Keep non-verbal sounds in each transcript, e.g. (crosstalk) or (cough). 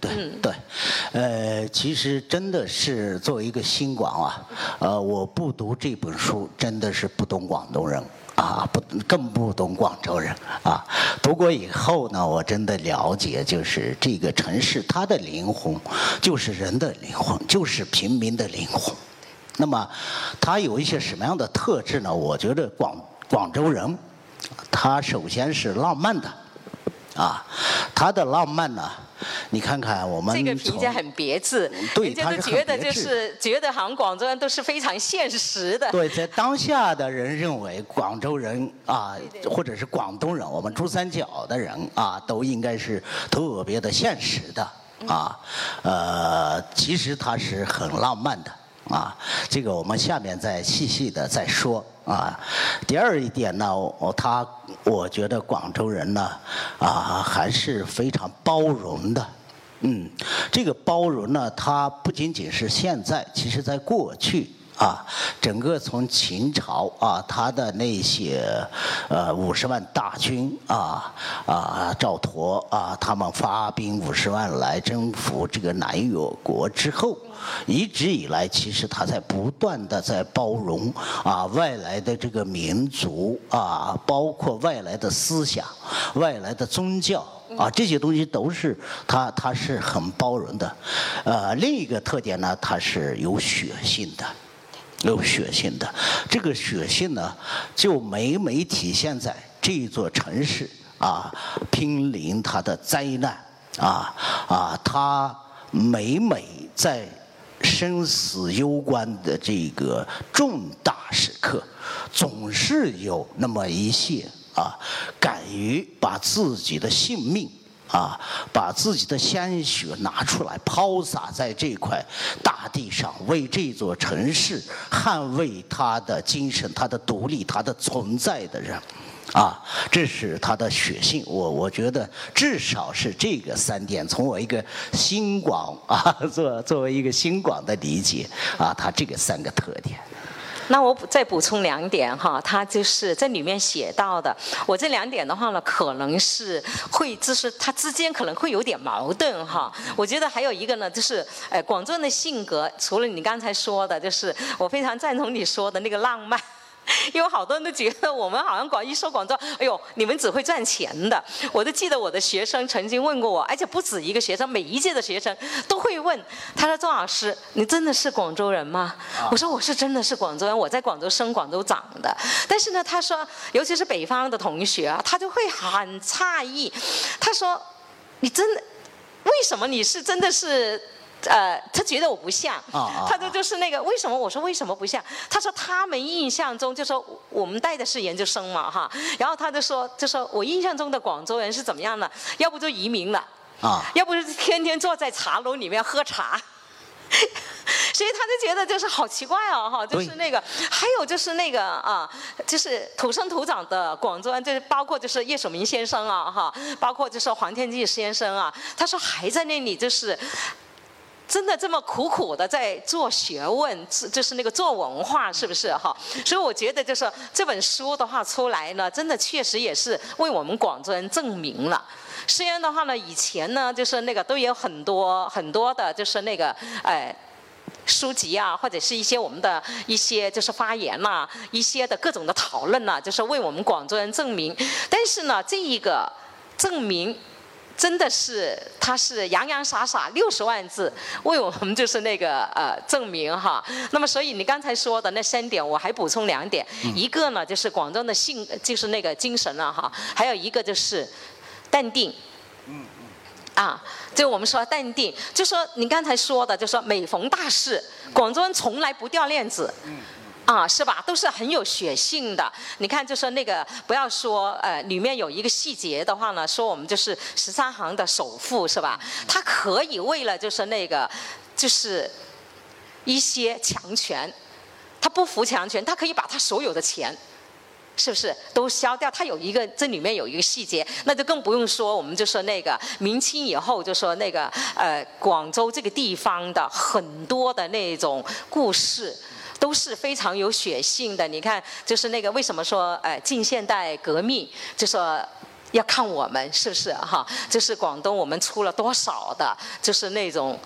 对对对，呃，其实真的是作为一个新广啊，呃，我不读这本书，真的是不懂广东人啊，不更不懂广州人啊。读过以后呢，我真的了解，就是这个城市它的灵魂，就是人的灵魂，就是平民的灵魂。那么，它有一些什么样的特质呢？我觉得广广州人，他首先是浪漫的。啊，他的浪漫呢？你看看我们这个评价很别致，对，他是觉得就是觉得好像广州人都是非常现实的。对，在当下的人认为广州人啊，或者是广东人，我们珠三角的人啊，都应该是特别的现实的啊。呃，其实他是很浪漫的啊。这个我们下面再细细的再说。啊，第二一点呢，我他我觉得广州人呢，啊还是非常包容的，嗯，这个包容呢，它不仅仅是现在，其实在过去。啊，整个从秦朝啊，他的那些呃五十万大军啊啊赵佗啊，他们发兵五十万来征服这个南越国之后，一直以来其实他在不断的在包容啊外来的这个民族啊，包括外来的思想、外来的宗教啊，这些东西都是他他是很包容的。呃，另一个特点呢，它是有血性的。有血性的，这个血性呢，就每每体现在这座城市啊，濒临它的灾难啊啊，它每每在生死攸关的这个重大时刻，总是有那么一些啊，敢于把自己的性命。啊，把自己的鲜血拿出来抛洒在这块大地上，为这座城市捍卫他的精神、他的独立、他的存在的人，啊，这是他的血性。我我觉得至少是这个三点，从我一个新广啊，作作为一个新广的理解啊，他这个三个特点。那我再补充两点哈，他就是在里面写到的。我这两点的话呢，可能是会就是他之间可能会有点矛盾哈。我觉得还有一个呢，就是呃，广州人的性格，除了你刚才说的，就是我非常赞同你说的那个浪漫。(laughs) 因为好多人都觉得我们好像广一说广州，哎呦，你们只会赚钱的。我都记得我的学生曾经问过我，而且不止一个学生，每一届的学生都会问。他说：“周老师，你真的是广州人吗？”我说：“我是真的是广州人，我在广州生、广州长的。”但是呢，他说，尤其是北方的同学啊，他就会很诧异。他说：“你真的？为什么你是真的是？”呃，他觉得我不像，他说就是那个为什么？我说为什么不像？他说他们印象中就说我们带的是研究生嘛哈，然后他就说就说我印象中的广州人是怎么样的？要不就移民了，啊，要不就天天坐在茶楼里面喝茶，(laughs) 所以他就觉得就是好奇怪哦哈，就是那个还有就是那个啊，就是土生土长的广州人，就是包括就是叶守明先生啊哈，包括就是黄天骥先生啊，他说还在那里就是。真的这么苦苦的在做学问，就是那个做文化，是不是哈？所以我觉得就是这本书的话出来呢，真的确实也是为我们广州人证明了。虽然的话呢，以前呢就是那个都有很多很多的，就是那个哎书籍啊，或者是一些我们的一些就是发言呐，一些的各种的讨论呐，就是为我们广州人证明。但是呢，这一个证明。真的是，他是洋洋洒洒六十万字为我们就是那个呃证明哈。那么所以你刚才说的那三点，我还补充两点。一个呢就是广州的性，就是那个精神了哈。还有一个就是淡定。嗯嗯。啊，就我们说淡定，就说你刚才说的，就说每逢大事，广州人从来不掉链子。嗯。啊，是吧？都是很有血性的。你看，就说那个，不要说，呃，里面有一个细节的话呢，说我们就是十三行的首富，是吧？他可以为了就是那个，就是一些强权，他不服强权，他可以把他所有的钱，是不是都消掉？他有一个，这里面有一个细节，那就更不用说，我们就说那个明清以后，就说那个呃，广州这个地方的很多的那种故事。都是非常有血性的。你看，就是那个为什么说，呃，近现代革命，就说要看我们是不是哈？就是广东我们出了多少的，就是那种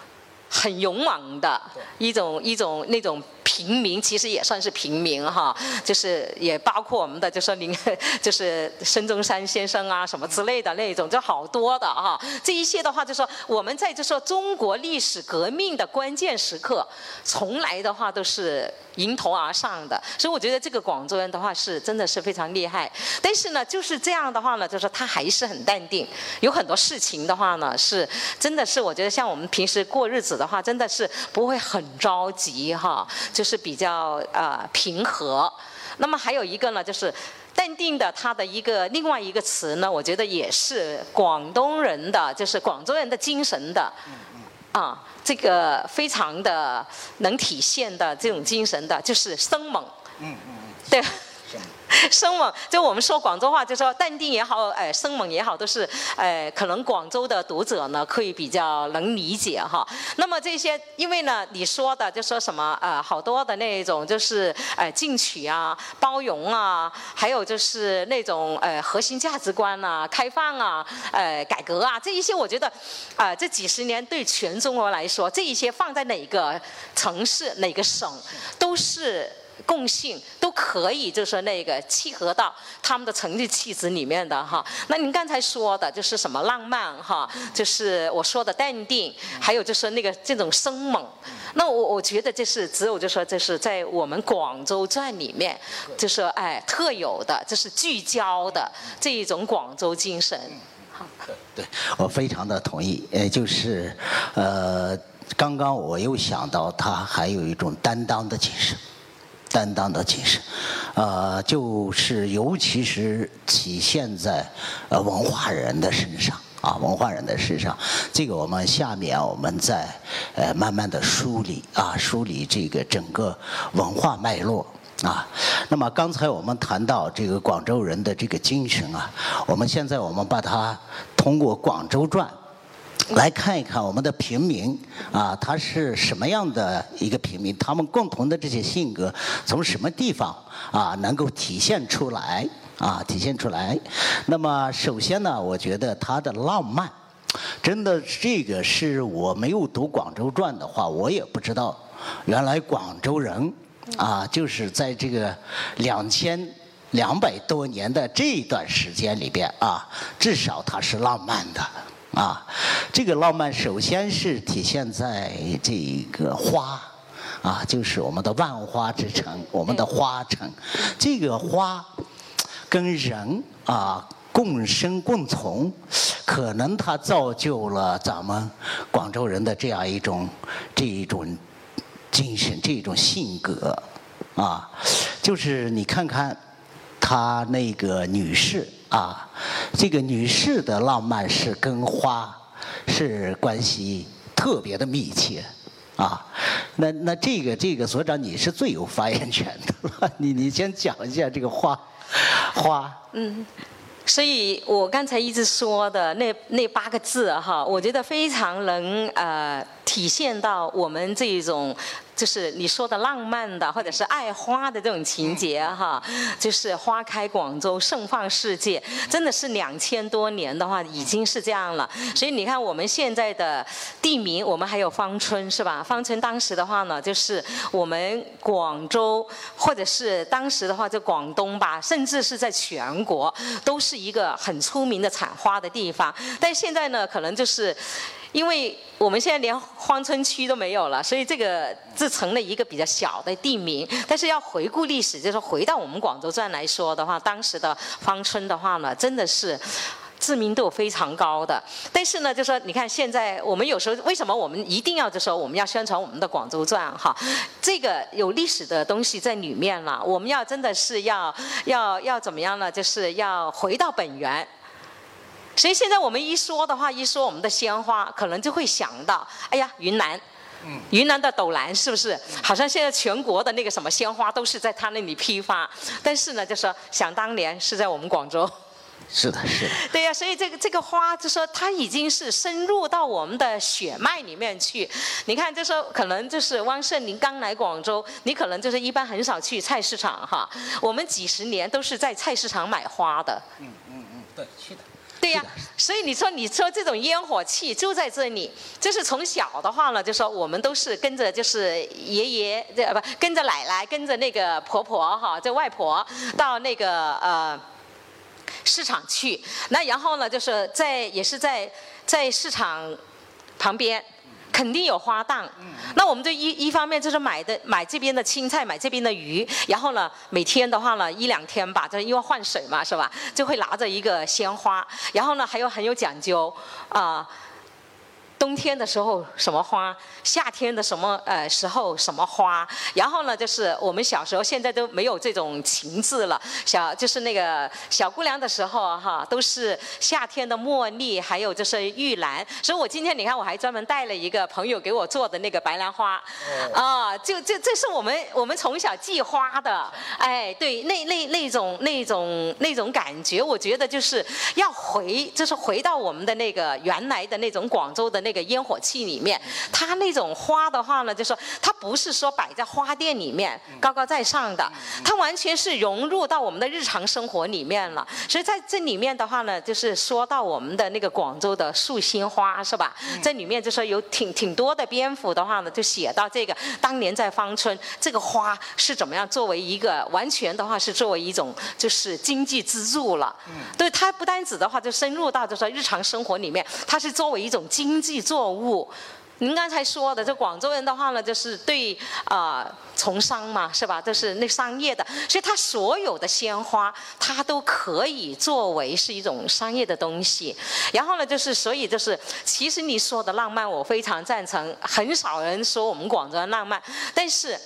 很勇猛的一种一种那种。平民其实也算是平民哈，就是也包括我们的，就说您 (laughs) 就是孙中山先生啊什么之类的那种，就好多的哈。这一些的话，就说我们在就说中国历史革命的关键时刻，从来的话都是迎头而上的。所以我觉得这个广州人的话是真的是非常厉害。但是呢，就是这样的话呢，就是他还是很淡定。有很多事情的话呢，是真的是我觉得像我们平时过日子的话，真的是不会很着急哈，就。是比较呃平和，那么还有一个呢，就是淡定的，它的一个另外一个词呢，我觉得也是广东人的，就是广州人的精神的，啊，这个非常的能体现的这种精神的，就是生猛，嗯嗯嗯，对。(laughs) 生猛，就我们说广州话，就说淡定也好，哎，生猛也好，都是，哎，可能广州的读者呢，可以比较能理解哈。那么这些，因为呢，你说的就说什么，呃，好多的那种，就是，哎，进取啊，包容啊，还有就是那种，呃，核心价值观啊，开放啊，呃，改革啊，这一些，我觉得，啊，这几十年对全中国来说，这一些放在哪个城市、哪个省，都是。共性都可以，就是那个契合到他们的成绩气质里面的哈。那您刚才说的就是什么浪漫哈，就是我说的淡定，还有就是那个这种生猛。那我我觉得这是只有就说这是在我们广州站里面，就是哎特有的，就是聚焦的这一种广州精神。好，对我非常的同意。呃，就是呃，刚刚我又想到他还有一种担当的精神。担当的精神，呃，就是尤其是体现在呃文化人的身上啊，文化人的身上。这个我们下面我们再呃慢慢的梳理啊，梳理这个整个文化脉络啊。那么刚才我们谈到这个广州人的这个精神啊，我们现在我们把它通过《广州传》。来看一看我们的平民啊，他是什么样的一个平民？他们共同的这些性格从什么地方啊能够体现出来啊？体现出来。那么首先呢，我觉得他的浪漫，真的这个是我没有读《广州传》的话，我也不知道，原来广州人啊，就是在这个两千两百多年的这段时间里边啊，至少他是浪漫的。啊，这个浪漫首先是体现在这个花，啊，就是我们的万花之城，我们的花城。这个花跟人啊共生共存，可能它造就了咱们广州人的这样一种这一种精神，这种性格啊，就是你看看他那个女士。啊，这个女士的浪漫是跟花是关系特别的密切，啊，那那这个这个所长你是最有发言权的了，(laughs) 你你先讲一下这个花花。嗯，所以我刚才一直说的那那八个字哈，我觉得非常能呃体现到我们这种。就是你说的浪漫的，或者是爱花的这种情节哈，就是花开广州，盛放世界，真的是两千多年的话已经是这样了。所以你看我们现在的地名，我们还有芳村是吧？芳村当时的话呢，就是我们广州或者是当时的话就广东吧，甚至是在全国都是一个很出名的产花的地方。但现在呢，可能就是。因为我们现在连荒村区都没有了，所以这个自成了一个比较小的地名。但是要回顾历史，就是回到我们广州站来说的话，当时的芳村的话呢，真的是知名度非常高的。但是呢，就说你看现在我们有时候为什么我们一定要就说我们要宣传我们的广州站哈？这个有历史的东西在里面了，我们要真的是要要要怎么样呢？就是要回到本源。所以现在我们一说的话，一说我们的鲜花，可能就会想到，哎呀，云南，云南的斗兰是不是？好像现在全国的那个什么鲜花都是在他那里批发。但是呢，就说想当年是在我们广州。是的，是的。(laughs) 对呀，所以这个这个花，就说它已经是深入到我们的血脉里面去。你看，就说可能就是汪胜您刚来广州，你可能就是一般很少去菜市场哈。我们几十年都是在菜市场买花的。嗯嗯嗯，对，去的。对呀、所以你说你说这种烟火气就在这里，就是从小的话呢，就说我们都是跟着就是爷爷这不跟着奶奶，跟着那个婆婆哈，这外婆到那个呃。市场去，那然后呢，就是在也是在在市场旁边，肯定有花档。那我们就一一方面就是买的买这边的青菜，买这边的鱼，然后呢，每天的话呢，一两天吧，这因为换水嘛，是吧？就会拿着一个鲜花，然后呢，还有很有讲究啊。冬天的时候什么花，夏天的什么呃时候什么花，然后呢就是我们小时候现在都没有这种情致了，小就是那个小姑娘的时候哈，都是夏天的茉莉，还有就是玉兰，所以我今天你看我还专门带了一个朋友给我做的那个白兰花，啊，就这这是我们我们从小记花的，哎，对，那那那种那种那种感觉，我觉得就是要回，就是回到我们的那个原来的那种广州的那个烟火气里面，它那种花的话呢，就说它不是说摆在花店里面高高在上的，它完全是融入到我们的日常生活里面了。所以在这里面的话呢，就是说到我们的那个广州的素心花是吧？这里面就说有挺挺多的篇幅的话呢，就写到这个当年在芳村这个花是怎么样作为一个完全的话是作为一种就是经济支柱了。对它不单指的话就深入到就说日常生活里面，它是作为一种经济作物。您刚才说的，这广州人的话呢，就是对啊、从商嘛，是吧？就是那商业的，所以他所有的鲜花，他都可以作为是一种商业的东西。然后呢，就是所以就是，其实你说的浪漫，我非常赞成。很少人说我们广州人浪漫，但是。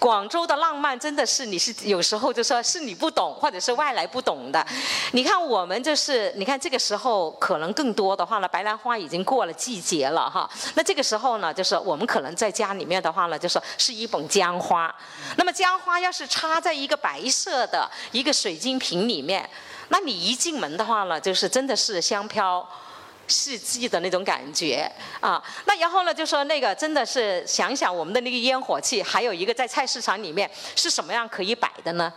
广州的浪漫真的是你是有时候就说是你不懂，或者是外来不懂的。你看我们就是，你看这个时候可能更多的话呢，白兰花已经过了季节了哈。那这个时候呢，就是我们可能在家里面的话呢，就是是一捧姜花。那么姜花要是插在一个白色的一个水晶瓶里面，那你一进门的话呢，就是真的是香飘。四季的那种感觉啊，那然后呢，就说那个真的是想想我们的那个烟火气，还有一个在菜市场里面是什么样可以摆的呢？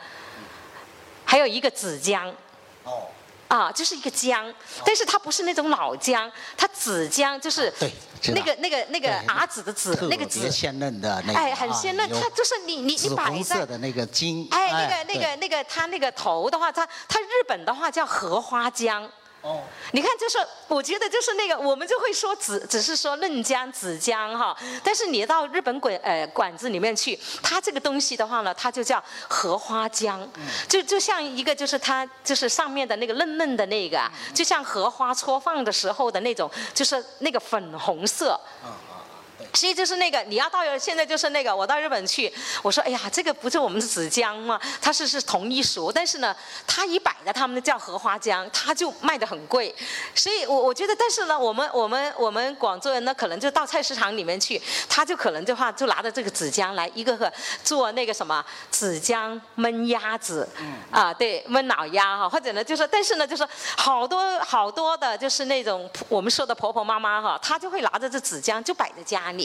还有一个紫姜。哦。啊，就是一个姜，但是它不是那种老姜，它紫姜就是对那个那个那个对伢子的紫，那个紫别鲜嫩的那个，哎，很鲜嫩，啊它就是你你你紫摆在色的那个茎，哎，那个那个那个，它那个头的话，它它日本的话叫荷花姜。哦，你看，就是我觉得就是那个，我们就会说只只是说嫩姜、紫姜哈，但是你到日本馆呃馆子里面去，它这个东西的话呢，它就叫荷花姜，就就像一个就是它就是上面的那个嫩嫩的那个，就像荷花搓放的时候的那种，就是那个粉红色。所以就是那个，你要到现在就是那个，我到日本去，我说哎呀，这个不是我们的紫姜吗？它是是同一属，但是呢，它一摆的他们叫荷花姜，它就卖的很贵。所以我我觉得，但是呢，我们我们我们广州人呢，可能就到菜市场里面去，他就可能的话就拿着这个紫姜来一个个做那个什么紫姜焖鸭子，嗯啊对，焖老鸭哈，或者呢就是，但是呢就是好多好多的，就是那种我们说的婆婆妈妈哈，她就会拿着这紫姜就摆在家里。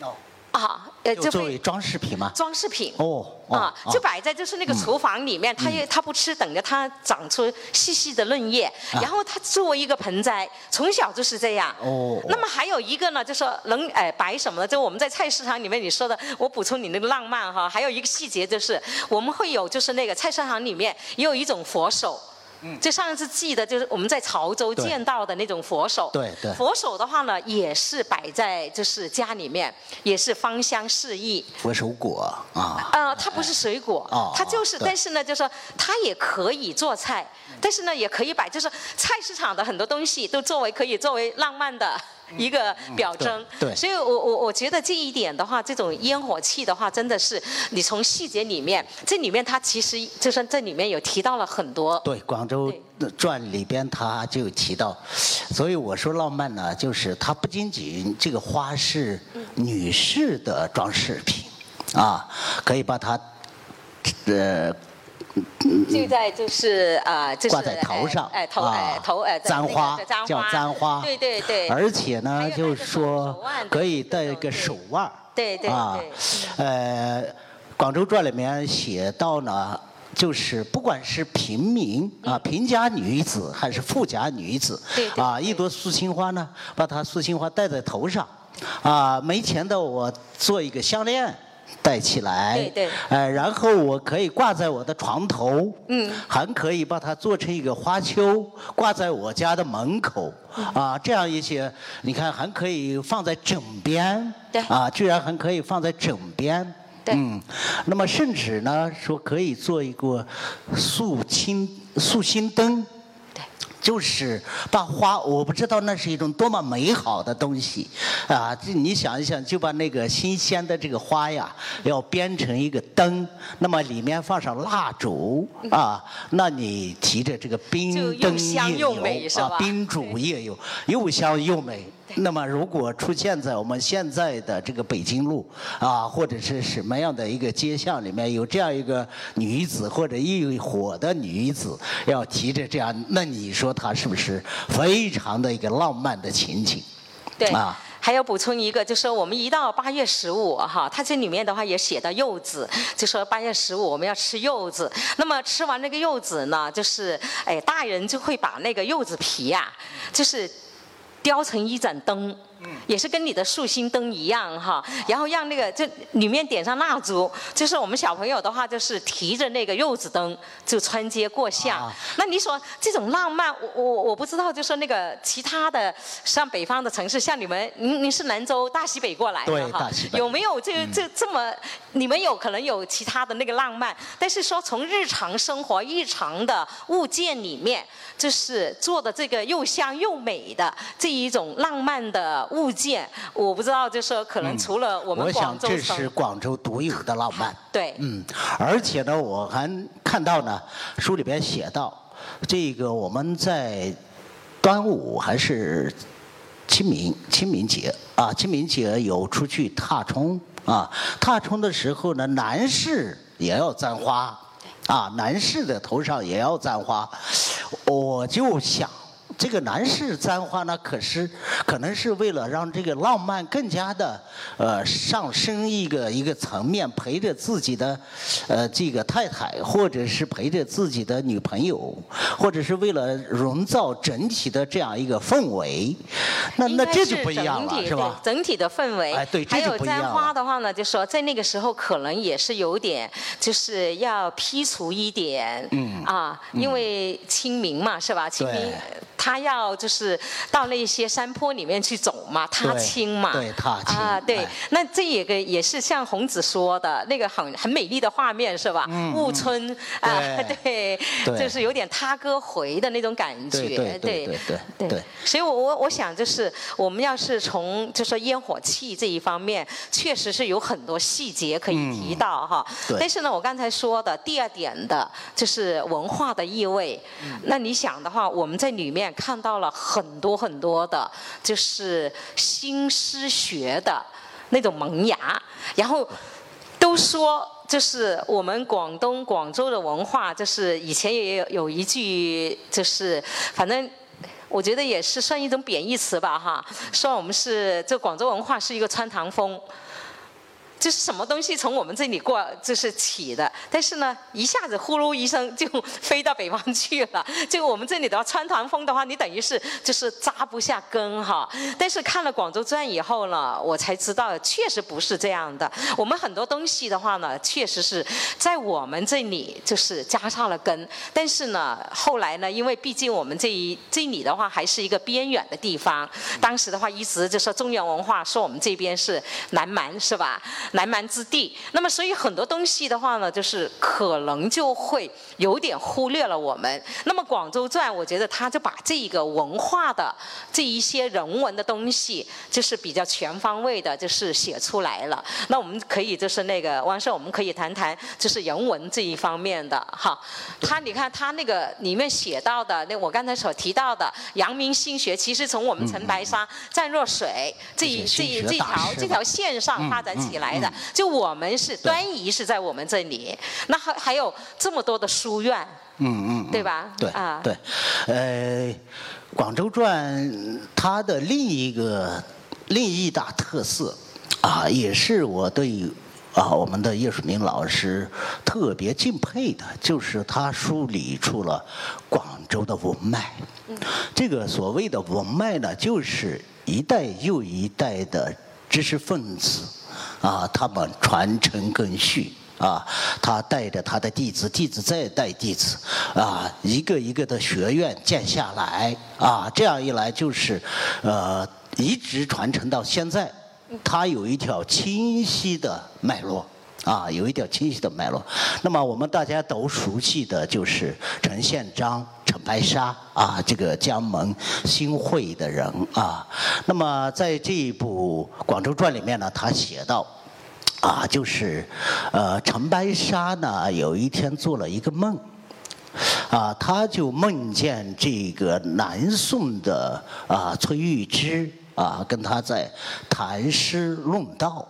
哦，啊，呃，作为装饰品嘛。装饰品。哦哦啊，哦就摆在就是那个厨房里面，它也它不吃，等着它长出细细的嫩叶，然后它作为一个盆栽，从小就是这样。哦那么还有一个呢，就说能哎摆什么呢？就我们在菜市场里面你说的，我补充你那个浪漫哈，还有一个细节就是我们会有就是那个菜市场里面也有一种佛手。就上一次记得就是我们在潮州见到的那种佛手，对对佛手的话呢，也是摆在就是家里面，也是芳香四溢。佛手果啊，呃，它不是水果哦，它就是，但是呢，就是说它也可以做菜，但是呢，也可以摆，就是菜市场的很多东西都作为可以作为浪漫的。一个表征，嗯对。对所以我我我觉得这一点的话，这种烟火气的话，真的是你从细节里面，这里面它其实就算这里面有提到了很多，对，广州传里边他就提到，所以我说浪漫呢，就是它不仅仅这个花是女士的装饰品，啊，可以把它，呃，就在就是啊，就是挂在头上，哎哎头啊哎头哎簪花叫簪花，对对对，而且呢就是说可以对戴个手腕儿。对对啊对，呃，《广州传》里面写到呢，就是不管是平民啊、贫家女子还是富家女子啊，一朵素青花呢，把它素青花戴在头上，啊，没钱的我做一个项链。戴起来，对对。呃，然后我可以挂在我的床头，嗯，还可以把它做成一个花球，挂在我家的门口，嗯。啊，这样一些，你看还可以放在枕边，对。啊，居然还可以放在枕边，对。嗯，那么甚至呢，说可以做一个素心素心灯。就是把花，我不知道那是一种多么美好的东西，啊！这你想一想，就把那个新鲜的这个花呀，要编成一个灯，那么里面放上蜡烛啊，那你提着这个冰灯夜游啊宾主夜游，又香又美。那么，如果出现在我们现在的这个北京路啊，或者是什么样的一个街巷里面，有这样一个女子或者一伙的女子要提着这样，那你说她是不是非常的一个浪漫的情景？对啊。还要补充一个，就说我们一到八月十五哈，它这里面的话也写到柚子，就说八月十五我们要吃柚子。那么吃完那个柚子呢，就是哎，大人就会把那个柚子皮呀、就是雕成一盏灯。也是跟你的竖心灯一样哈，然后让那个就里面点上蜡烛，就是我们小朋友的话，就是提着那个柚子灯就穿街过巷。啊那你说这种浪漫，我我我不知道，就说那个其他的像北方的城市，像你们，您您是兰州大西北过来的哈有没有这这这么？你们有可能有其他的那个浪漫，但是说从日常生活、日常的物件里面，就是做的这个又香又美的这一种浪漫的物件，我不知道，就是可能除了我们我想广州这，是广州独有的浪漫。对，嗯，而且呢，我还看到呢，书里边写到，这个我们在端午还是清明清明节啊，清明节有出去踏春啊，踏春的时候呢，男士也要簪花啊，男士的头上也要簪花，我就想。这个男士簪花呢，可是可能是为了让这个浪漫更加的呃上升一个一个层面，陪着自己的呃这个太太，或者是陪着自己的女朋友，或者是为了营造整体的这样一个氛围。那那这就不一样了，整体是吧？整体的氛围，哎对这还有簪就不一样了花的话呢，就说在那个时候可能也是有点，就是要剔除一点，嗯啊，因为清明嘛，是吧？清明对他要就是到那些山坡里面去走嘛，踏青嘛，对踏青啊，对哎，那这也个也是像孔子说的那个很很美丽的画面，是吧？嗯暮春啊，对 (laughs) 对，就是有点踏歌回的那种感觉，对对对对对对所以我，我我想就是我们要是从就说烟火气这一方面，确实是有很多细节可以提到哈。但是呢，我刚才说的第二点的就是文化的意味。嗯。那你想的话，我们在里面看到了很多很多的，就是新诗学的那种萌芽，然后都说。就是我们广东广州的文化，就是以前也有有一句，就是反正我觉得也是算一种贬义词吧，哈，说我们是这广州文化是一个穿堂风。就是什么东西从我们这里过，就是起的，但是呢，一下子呼噜一声就飞到北方去了。(laughs) 就我们这里的话穿堂风的话，你等于是就是扎不下根哈。但是看了《广州传》以后呢，我才知道确实不是这样的。我们很多东西的话呢，确实是在我们这里就是扎上了根，但是呢，后来呢，因为毕竟我们这一这里的话还是一个边远的地方，当时的话一直就说中原文化说我们这边是南蛮是吧？南蛮之地，那么所以很多东西的话呢，就是可能就会有点忽略了我们。那么《广州传》，我觉得他就把这一个文化的这一些人文的东西，就是比较全方位的，就是写出来了。那我们可以就是那个汪社，我们可以谈谈就是人文这一方面的哈。他你看他那个里面写到的，那我刚才所提到的阳明心学，其实从我们陈白沙、湛若水这一这一这条这条线上发展起来的。就我们是端仪是在我们这里，那还还有这么多的书院，嗯嗯，对吧？对啊，对，呃，《广州传》它的另一个另一大特色啊，也是我对啊，我们的叶树明老师特别敬佩的，就是他梳理出了广州的文脉。这个所谓的文脉呢，就是一代又一代的知识分子啊，他们传承更续啊，他带着他的弟子，弟子再带弟子啊，一个一个的学院建下来啊，这样一来就是呃，一直传承到现在。它有一条清晰的脉络，啊，有一条清晰的脉络。那么我们大家都熟悉的就是陈宪章、陈白沙啊，这个江门新会的人啊。那么在这一部《广州传》里面呢，他写到，啊，就是呃，陈白沙呢有一天做了一个梦，啊，他就梦见这个南宋的啊崔玉芝。啊，跟他在谈诗论道，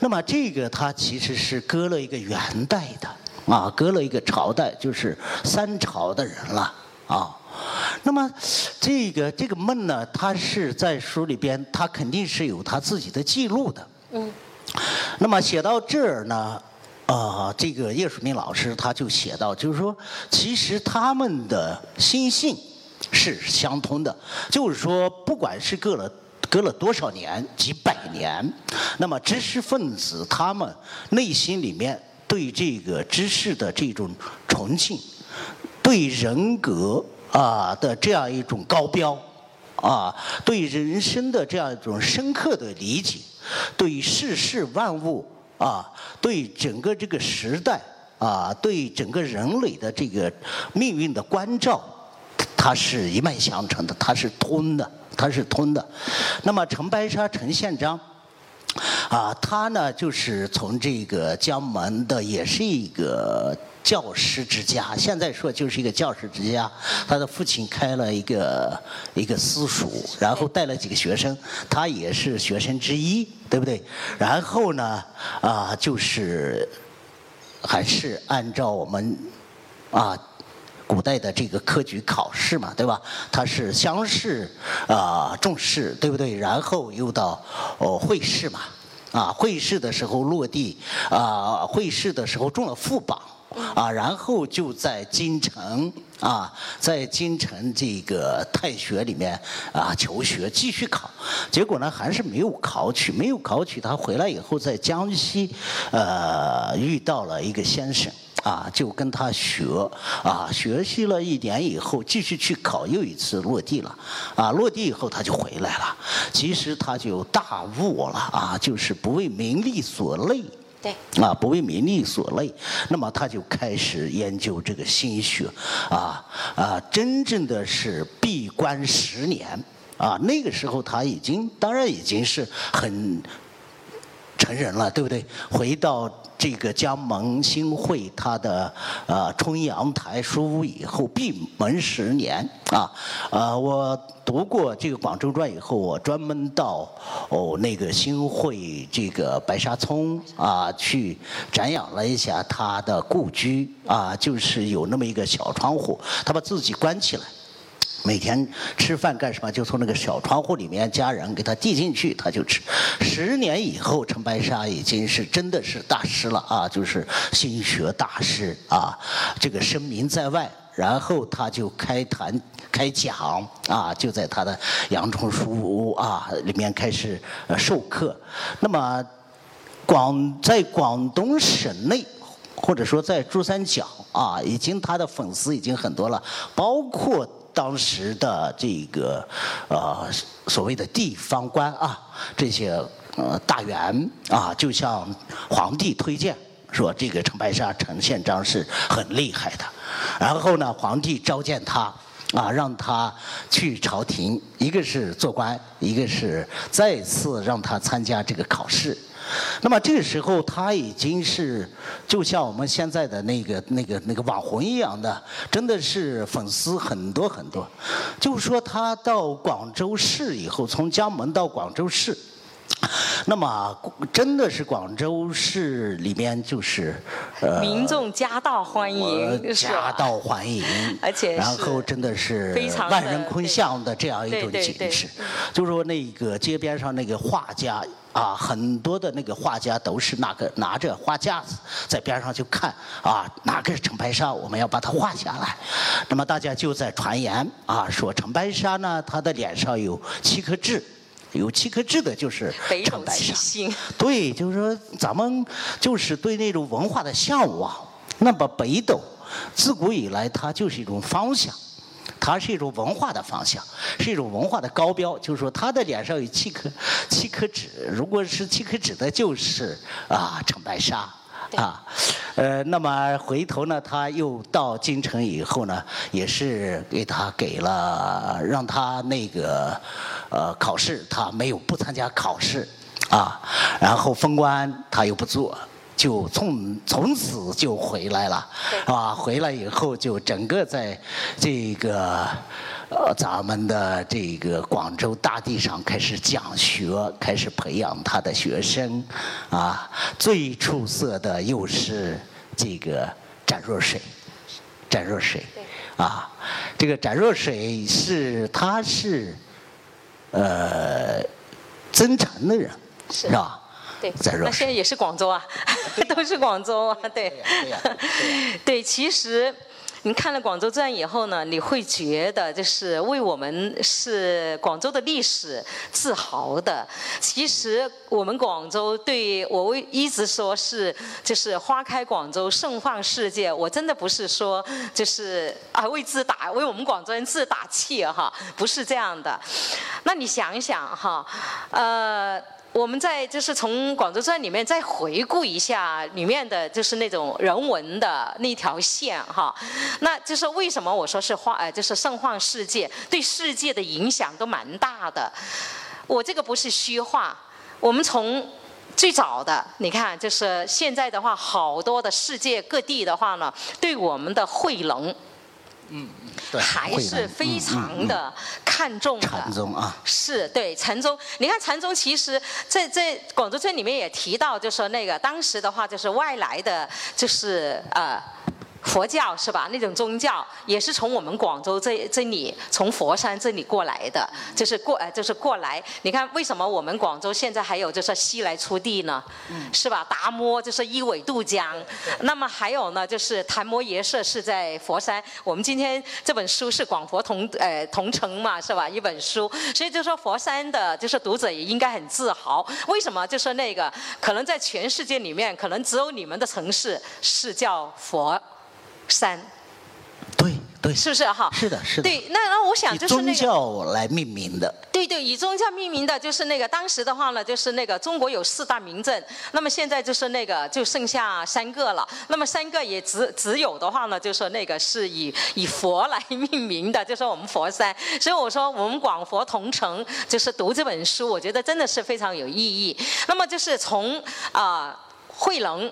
那么这个他其实是搁了一个元代的，啊，隔了一个朝代，就是三朝的人了，啊，那么这个这个梦呢，他是在书里边，他肯定是有他自己的记录的，嗯，那么写到这儿呢，啊，这个叶树明老师他就写到，就是说，其实他们的心性。是相通的，就是说，不管是隔了隔了多少年、几百年，那么知识分子他们内心里面对这个知识的这种崇敬，对人格啊的这样一种高标，啊，对人生的这样一种深刻的理解，对世事万物啊，对整个这个时代啊，对整个人类的这个命运的关照。它是一脉相承的，它是通的，它是通的。那么陈白沙、陈宪章，啊，他呢就是从这个江门的，也是一个教师之家。现在说就是一个教师之家。他的父亲开了一个一个私塾，然后带了几个学生，他也是学生之一，对不对？然后呢，啊，就是还是按照我们啊。古代的这个科举考试嘛，对吧？它是乡试啊，中试，对不对？然后又到哦会试嘛，啊会试的时候落地啊，会试的时候中了副榜啊，然后就在京城啊，在京城这个太学里面啊求学，继续考，结果呢还是没有考取，没有考取，他回来以后在江西呃遇到了一个先生。啊，就跟他学，啊，学习了一年以后，继续去考，又一次落地了，啊，落地以后他就回来了。其实他就大悟了，啊，就是不为名利所累，对，啊，不为名利所累。那么他就开始研究这个心学，啊啊，真正的是闭关十年，啊，那个时候他已经，当然已经是很成人了，对不对？回到。这个江门新会他的呃春阳台书屋以后闭门十年啊，呃我读过这个广州传以后，我专门到哦那个新会这个白沙村啊去瞻仰了一下他的故居啊，就是有那么一个小窗户，他把自己关起来。每天吃饭干什么？就从那个小窗户里面，家人给他递进去，他就吃。十年以后，陈白沙已经是真的是大师了啊，就是心学大师啊，这个声名在外。然后他就开坛开讲啊，就在他的杨春书屋啊里面开始授课。那么广在广东省内，或者说在珠三角啊，已经他的粉丝已经很多了，包括。当时的这个呃所谓的地方官啊，这些呃大员啊，就向皇帝推荐说这个陈白沙陈宪章是很厉害的。然后呢，皇帝召见他啊，让他去朝廷，一个是做官，一个是再次让他参加这个考试。那么这个时候，他已经是就像我们现在的那个、那个、那个网红一样的，真的是粉丝很多很多。就是说，他到广州市以后，从江门到广州市，那么，真的是广州市里面就是呃，民众夹道欢迎，夹道欢迎，而且然后真的是万人空巷的这样一种景致。就是说那个街边上那个画家啊，很多的那个画家都是那个拿着画架子在边上就看啊，哪个是长白沙，我们要把它画下来。那么大家就在传言啊，说长白沙呢，他的脸上有七颗痣。有七颗痣的，就是城白沙。对，就是说咱们就是对那种文化的向往。那么北斗，自古以来它就是一种方向，它是一种文化的方向，是一种文化的高标。就是说，他的脸上有七颗七颗痣，如果是七颗痣的，就是啊长白沙。啊，呃，那么回头呢，他又到京城以后呢，也是给他给了，让他那个，呃，考试他没有不参加考试，啊，然后封官他又不做，就从从此就回来了，啊，回来以后就整个在这个。呃，咱们的这个广州大地上开始讲学，开始培养他的学生，啊，最出色的又是这个展若水，展若水，啊，这个展若水是他是，呃，增城的人，是吧？对，那现在也是广州啊，(laughs) 都是广州啊，对，(laughs) 对，其实。你看了《广州传》以后呢，你会觉得就是为我们是广州的历史自豪的。其实我们广州对我为一直说是就是花开广州，盛放世界。我真的不是说就是啊为自打为我们广州人自打气哈，不是这样的。那你想想哈，呃。我们在就是从《广州传》里面再回顾一下里面的就是那种人文的那条线哈，那就是为什么我说是画呃就是盛况世界对世界的影响都蛮大的，我这个不是虚话，我们从最早的你看就是现在的话，好多的世界各地的话呢，对我们的汇能。嗯，对还是非常的看重的。禅宗啊，是对禅宗。你看禅宗，其实在在广州村里面也提到，就说那个当时的话，就是外来的，就是呃。佛教是吧？那种宗教也是从我们广州这这里，从佛山这里过来的，就是过呃，就是过来。你看为什么我们广州现在还有就是西来出地呢？是吧？达摩就是一苇渡江。那么还有呢，就是昙摩耶社是在佛山。我们今天这本书是广佛同呃同城嘛，是吧？一本书，所以就说佛山的就是读者也应该很自豪。为什么？就是那个可能在全世界里面，可能只有你们的城市是叫佛。山，对对，是不是哈？是的，是的。对，那那我想就是那个宗教来命名的。对对，以宗教命名的，就是那个当时的话呢，就是那个中国有四大名镇，那么现在就是那个就剩下三个了。那么三个也只只有的话呢，就说那个是以以佛来命名的，就说我们佛山。所以我说我们广佛同城，就是读这本书，我觉得真的是非常有意义。那么就是从啊慧能。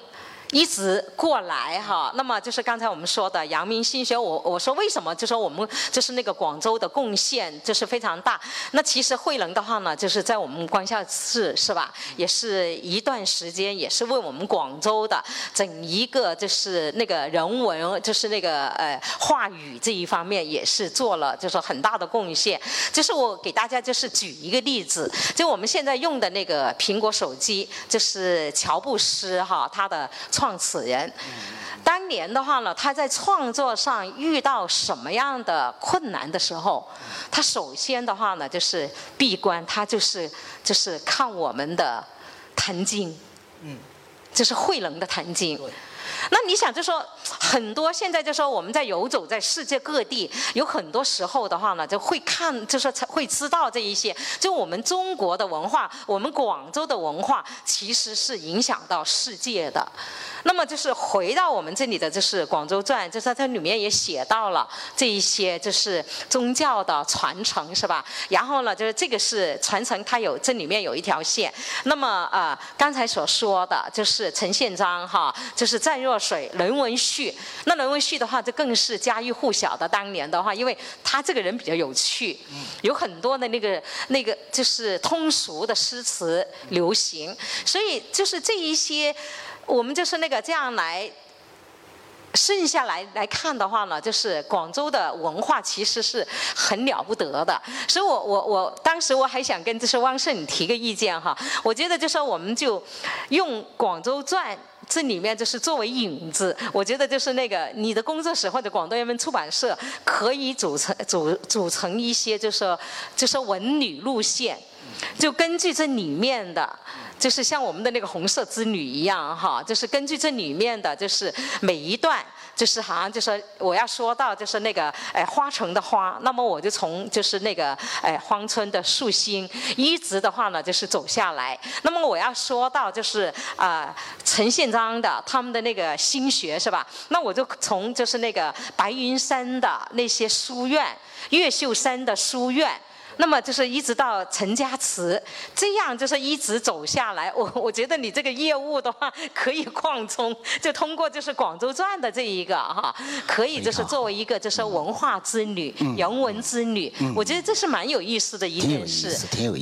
一直过来哈，那么就是刚才我们说的阳明心学，我我说为什么就说我们就是那个广州的贡献就是非常大。那其实慧能的话呢，就是在我们光孝寺是吧，也是一段时间，也是为我们广州的整一个就是那个人文，就是那个呃话语这一方面也是做了就是很大的贡献。就是我给大家就是举一个例子，就我们现在用的那个苹果手机，就是乔布斯哈他的。创始人，当年的话呢，他在创作上遇到什么样的困难的时候，他首先的话呢，就是闭关，他就是就是看我们的《坛经》，嗯，就是慧能的《坛经》。那你想就说很多现在就说我们在游走在世界各地，有很多时候的话呢，就会看就说才会知道这一些，就我们中国的文化，我们广州的文化其实是影响到世界的。那么就是回到我们这里的就是《广州传》，就是它里面也写到了这一些就是宗教的传承，是吧？然后呢，就是这个是传承，它有这里面有一条线。那么呃，刚才所说的就是陈宪章哈，就是在。淡若水，人文序。那人文序的话，就更是家喻户晓的。当年的话，因为他这个人比较有趣，有很多的那个那个就是通俗的诗词流行，所以就是这一些，我们就是那个这样来。剩下来来看的话呢，就是广州的文化其实是很了不得的，所以我我我当时我还想跟就是汪胜提个意见哈，我觉得就说我们就用《广州传》这里面就是作为引子，我觉得就是那个你的工作室或者广东人民出版社可以组成组组成一些就是就是文旅路线，就根据这里面的。就是像我们的那个红色之旅一样哈，就是根据这里面的就是每一段，就是好像就说我要说到就是那个哎花城的花，那么我就从就是那个哎荒村的树心一直的话呢就是走下来，那么我要说到就是啊陈宪章的他们的那个心学是吧？那我就从就是那个白云山的那些书院，越秀山的书院。那么就是一直到陈家祠，这样就是一直走下来。我 (laughs) 我觉得你这个业务的话可以扩充，就通过就是广州转的这一个哈，可以就是作为一个就是文化之旅、人文之旅。我觉得这是蛮有意思的一件事。挺有意思，挺有意思。